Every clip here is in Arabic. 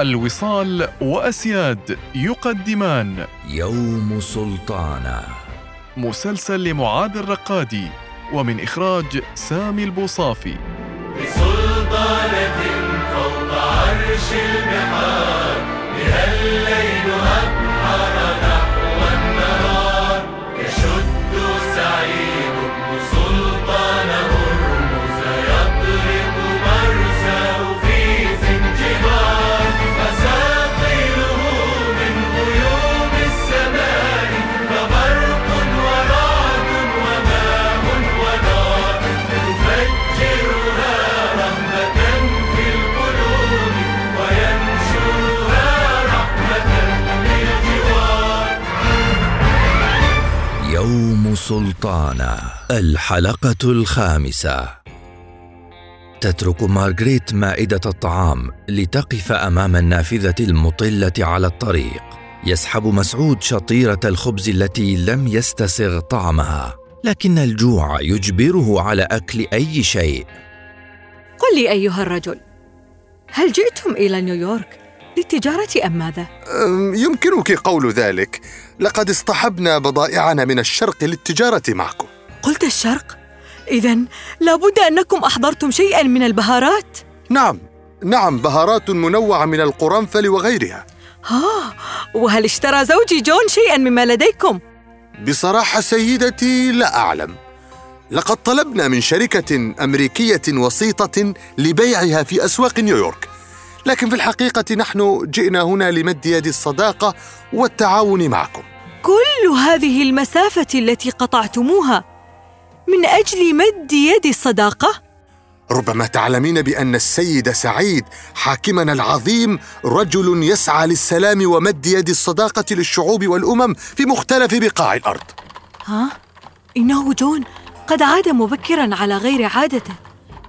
الوصال وأسياد يقدمان. يوم سلطانه مسلسل لمعاذ الرقادي ومن إخراج سامي البوصافي. بسلطانة فوق عرش البحار بها الليل أبحر نحو يوم سلطانه الحلقة الخامسة. تترك مارغريت مائدة الطعام لتقف أمام النافذة المطلة على الطريق. يسحب مسعود شطيرة الخبز التي لم يستسغ طعمها لكن الجوع يجبره على أكل أي شيء. قل لي أيها الرجل هل جئتم إلى نيويورك؟ للتجارة أم ماذا؟ يمكنك قول ذلك لقد اصطحبنا بضائعنا من الشرق للتجارة معكم قلت الشرق؟ إذا لابد أنكم أحضرتم شيئا من البهارات نعم نعم بهارات منوعة من القرنفل وغيرها ها وهل اشترى زوجي جون شيئا مما لديكم؟ بصراحة سيدتي لا أعلم لقد طلبنا من شركة أمريكية وسيطة لبيعها في أسواق نيويورك لكن في الحقيقة نحن جئنا هنا لمد يد الصداقة والتعاون معكم كل هذه المسافة التي قطعتموها من أجل مد يد الصداقة؟ ربما تعلمين بأن السيد سعيد حاكمنا العظيم رجل يسعى للسلام ومد يد الصداقة للشعوب والأمم في مختلف بقاع الأرض ها؟ إنه جون قد عاد مبكرا على غير عادته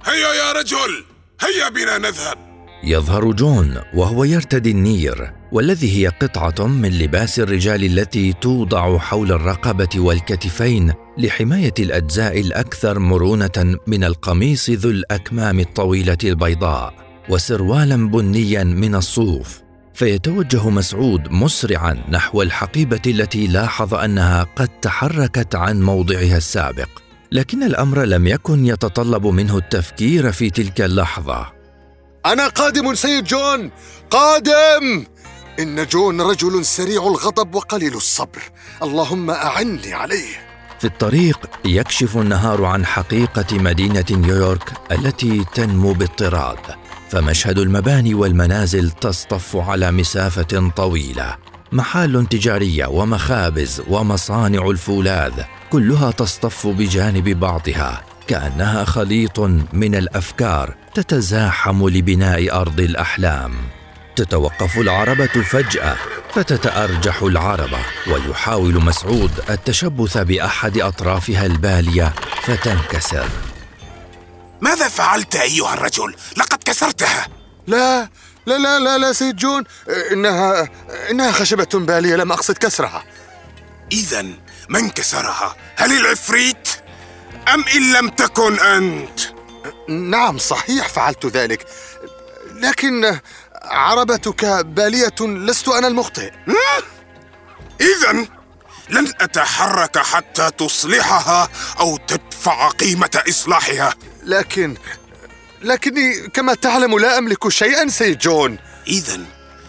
هيا يا رجل هيا بنا نذهب يظهر جون وهو يرتدي النير والذي هي قطعة من لباس الرجال التي توضع حول الرقبة والكتفين لحماية الأجزاء الأكثر مرونة من القميص ذو الأكمام الطويلة البيضاء وسروالا بنيا من الصوف. فيتوجه مسعود مسرعا نحو الحقيبة التي لاحظ أنها قد تحركت عن موضعها السابق لكن الأمر لم يكن يتطلب منه التفكير في تلك اللحظة. أنا قادم سيد جون. قادم! إن جون رجل سريع الغضب وقليل الصبر. اللهم أعني عليه. في الطريق يكشف النهار عن حقيقة مدينة نيويورك التي تنمو باضطراد فمشهد المباني والمنازل تصطف على مسافة طويلة. محال تجارية ومخابز ومصانع الفولاذ كلها تصطف بجانب بعضها. كأنها خليط من الأفكار تتزاحم لبناء أرض الأحلام. تتوقف العربة فجاه فتتأرجح العربة ويحاول مسعود التشبث بأحد أطرافها البالية فتنكسر. ماذا فعلت أيها الرجل؟ لقد كسرتها. لا لا لا لا لا سيد جون. إنها إنها خشبة بالية لم أقصد كسرها. إذا من كسرها؟ هل العفريت؟ أم إن لم تكن أنت؟ نعم صحيح فعلت ذلك. لكن عربتك بالية لست أنا المخطئ. إذا لن أتحرك حتى تصلحها أو تدفع قيمة إصلاحها. لكن لكني كما تعلم لا أملك شيئا سيد جون. إذا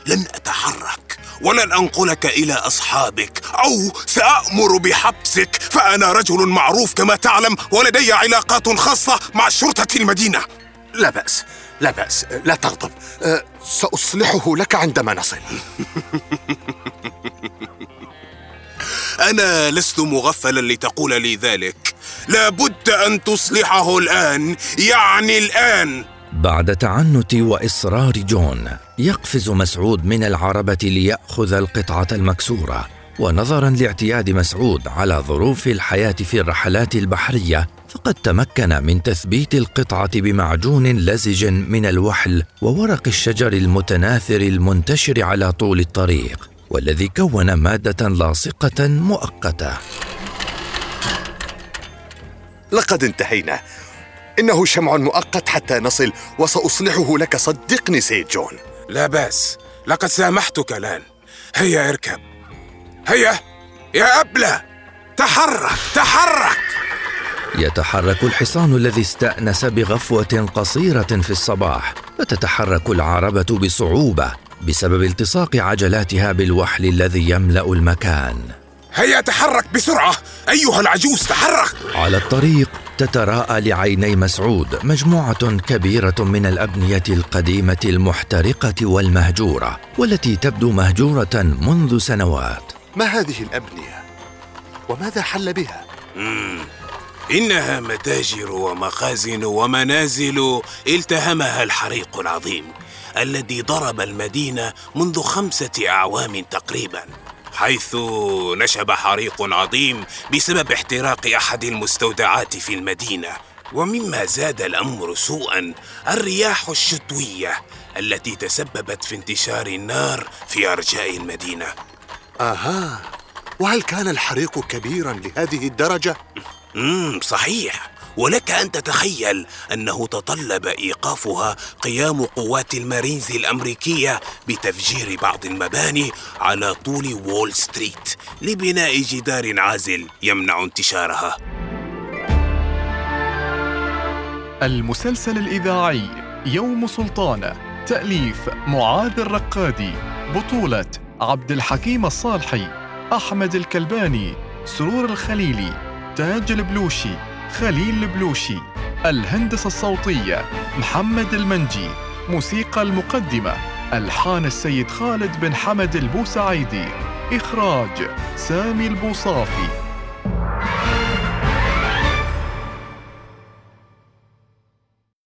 لن أتحرك. ولن أنقلك إلى أصحابك أو سأأمر بحبسك فأنا رجل معروف كما تعلم ولدي علاقات خاصة مع شرطة المدينة. لا بأس لا بأس لا تغضب. أه، سأصلحه لك عندما نصل. أنا لست مغفلا لتقول لي ذلك. لابد أن تصلحه الآن يعني الآن. بعد تعنت وإصرار جون يقفز مسعود من العربة ليأخذ القطعة المكسورة ونظرا لاعتياد مسعود على ظروف الحياة في الرحلات البحرية فقد تمكن من تثبيت القطعة بمعجون لزج من الوحل وورق الشجر المتناثر المنتشر على طول الطريق والذي كون مادة لاصقة مؤقتة. لقد انتهينا. إنه شمع مؤقت حتى نصل وسأصلحه لك صدقني سيد جون. لا بأس. لقد سامحتك الآن. هيا اركب. هيا. يا أبلة. تحرك. تحرك. يتحرك الحصان الذي استأنس بغفوة قصيرة في الصباح فتتحرك العربة بصعوبة بسبب التصاق عجلاتها بالوحل الذي يملأ المكان. هيا تحرك بسرعة. أيها العجوز تحرك. على الطريق تتراءى لعيني مسعود مجموعة كبيرة من الأبنية القديمة المحترقة والمهجورة والتي تبدو مهجورة منذ سنوات ما هذه الأبنية؟ وماذا حل بها؟ إنها متاجر ومخازن ومنازل التهمها الحريق العظيم الذي ضرب المدينة منذ خمسة أعوام تقريبا حيث نشب حريق عظيم بسبب احتراق أحد المستودعات في المدينة. ومما زاد الأمر سوءا الرياح الشتوية التي تسببت في انتشار النار في أرجاء المدينة. آها! وهل كان الحريق كبيرا لهذه الدرجة؟ امم صحيح. ولك أن تتخيل أنه تطلب إيقافها قيام قوات المارينز الأمريكية بتفجير بعض المباني على طول وول ستريت لبناء جدار عازل يمنع انتشارها. المسلسل الإذاعي يوم سلطانة تأليف معاذ الرقادي بطولة عبد الحكيم الصالحي أحمد الكلباني سرور الخليلي تاج البلوشي خليل البلوشي الهندسة الصوتية محمد المنجي موسيقى المقدمة ألحان السيد خالد بن حمد البوسعيدي إخراج سامي البوصافي.